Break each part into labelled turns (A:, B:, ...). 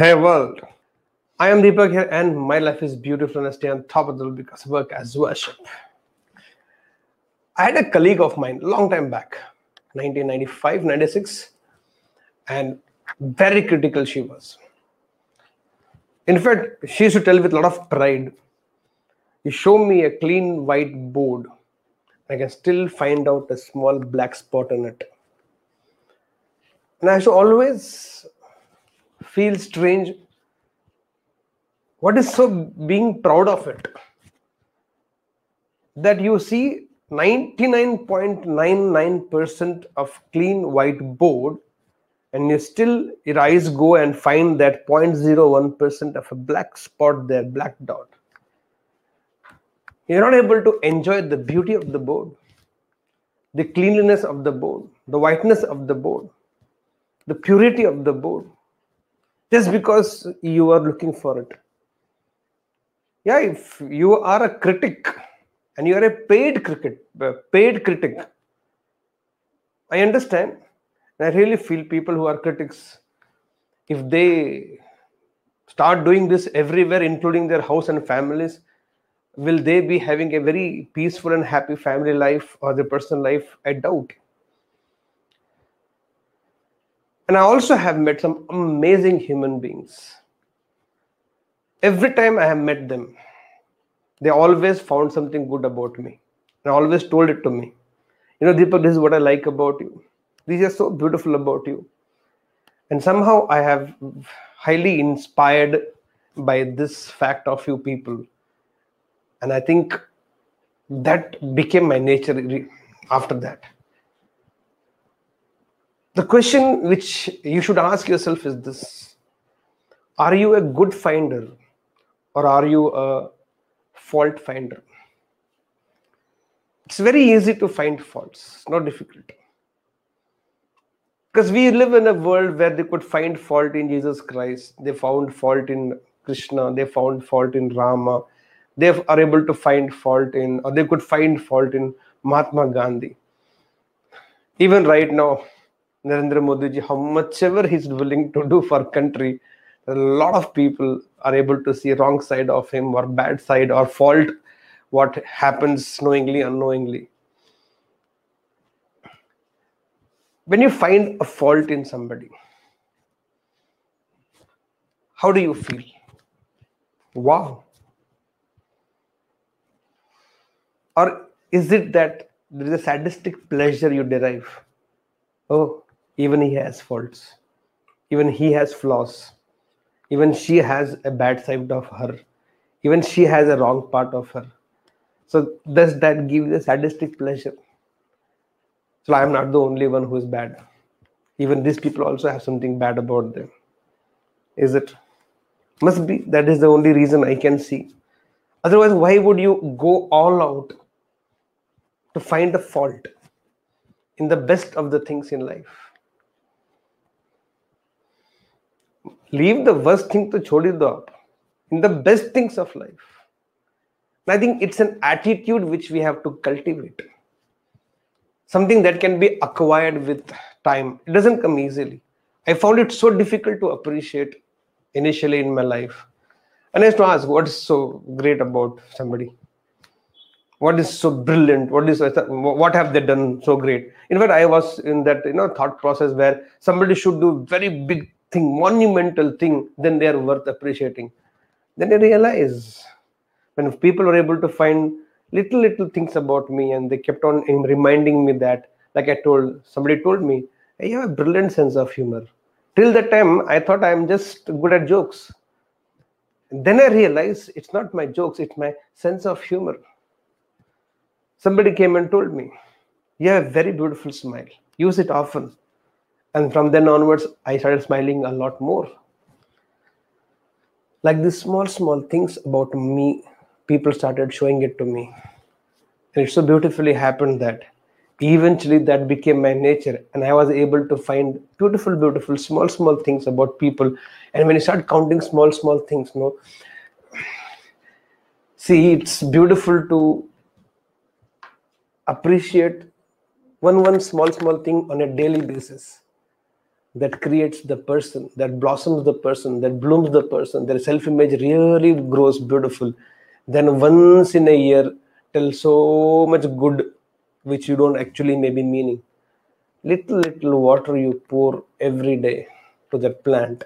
A: Hey world, I am Deepak here, and my life is beautiful and I stay on top of the world because work as worship. I had a colleague of mine long time back, 1995, 96, and very critical she was. In fact, she used to tell with a lot of pride, you show me a clean white board, I can still find out a small black spot on it. And I used to always feel strange. What is so being proud of it? That you see 99.99% of clean white board and you still your eyes go and find that 0.01% of a black spot there black dot you're not able to enjoy the beauty of the board the cleanliness of the board the whiteness of the board the purity of the board just because you are looking for it. Yeah if you are a critic and you are a paid cricket uh, paid critic i understand. And i really feel people who are critics if they start doing this everywhere including their house and families will they be having a very peaceful and happy family life or their personal life? I doubt and i also have met some amazing human beings. Every time i have met them they always found something good about me. And always told it to me. You know deepak this is what i like about you. These are so beautiful about you. And somehow i have highly inspired by this fact of few people. And i think that became my nature after that the question which you should ask yourself is this. Are you a good finder or are you a fault finder? It's very easy to find faults not difficult because we live in a world where they could find fault in jesus christ they found fault in krishna they found fault in rama they are able to find fault in or they could find fault in mahatma gandhi. Even right now narendra modi ji how much ever he's willing to do for country a lot of people are able to see wrong side of him or bad side or fault what happens knowingly unknowingly. When you find a fault in somebody how do you feel? Wow. Or is it that there is a sadistic pleasure you derive? Oh even he has faults. Even he has flaws. Even she has a bad side of her. Even she has a wrong part of her. So does that give you a sadistic pleasure? So i am not the only one who is bad. Even these people also have something bad about them. Is it? Must be. That is the only reason i can see. Otherwise why would you go all out to find a fault in the best of the things in life leave the worst thing to chodi do up in the best things of life. I think it's an attitude which we have to cultivate. Something that can be acquired with time. It doesn't come easily. I found it so difficult to appreciate initially in my life. And i used to ask what is so great about somebody? What is so brilliant? What is what have they done so great? In fact i was in that you know thought process where somebody should do very big thing monumental thing then they are worth appreciating. Then i realize when people were able to find little little things about me and they kept on reminding me that like i told somebody told me you have a brilliant sense of humor. Till that time i thought i'm just good at jokes. Then i realized it's not my jokes it's my sense of humor. Somebody came and told me you have a very beautiful smile. Use it often and from then onwards i started smiling a lot more like these small small things about me people started showing it to me. And it so beautifully happened that eventually that became my nature. And I was able to find beautiful, beautiful, small, small things about people. And when you start counting small, small things, no, see, it's beautiful to appreciate one one small small thing on a daily basis that creates the person, that blossoms the person, that blooms the person, their self image really grows beautiful, then once in a year tell so much good which you don't actually maybe meaning. Little, little water you pour every day to that plant,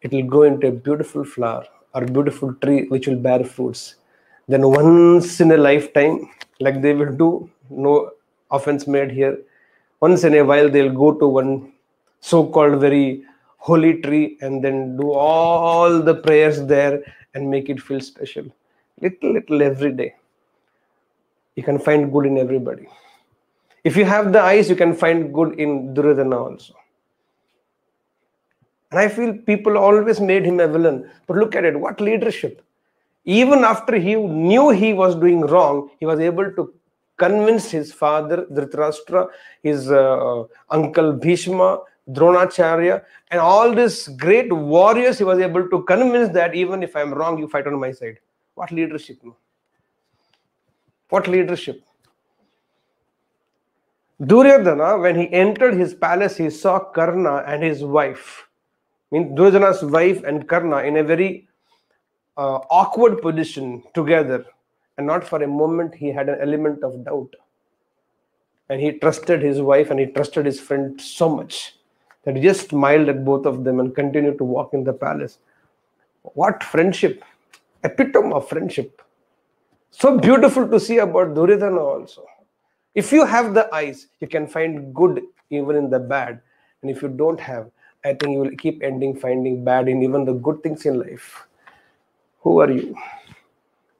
A: it will grow into a beautiful flower or beautiful tree which will bear fruits. Then once in a lifetime, like they will do, no offense made here, once in a while they'll go to one so-called very holy tree and then do all the prayers there and make it feel special. Little little every day. You can find good in everybody. If you have the eyes you can find good in duryodhana also. And i feel people always made him a villain. But look at it what leadership. Even after he knew he was doing wrong he was able to convince his father dhritarashtra his uh, uncle bhishma Dronacharya, and all these great warriors, he was able to convince that even if I'm wrong, you fight on my side. What leadership? What leadership? Duryodhana, when he entered his palace, he saw Karna and his wife. I mean, Duryodhana's wife and Karna in a very uh, awkward position together. And not for a moment he had an element of doubt. And he trusted his wife and he trusted his friend so much that he just smiled at both of them and continued to walk in the palace. What friendship! Epitome of friendship. So beautiful to see about Duryodhana also. If you have the eyes, you can find good even in the bad. And if you don't have, I think you will keep ending finding bad in even the good things in life. Who are you?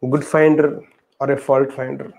A: Good finder or a fault finder?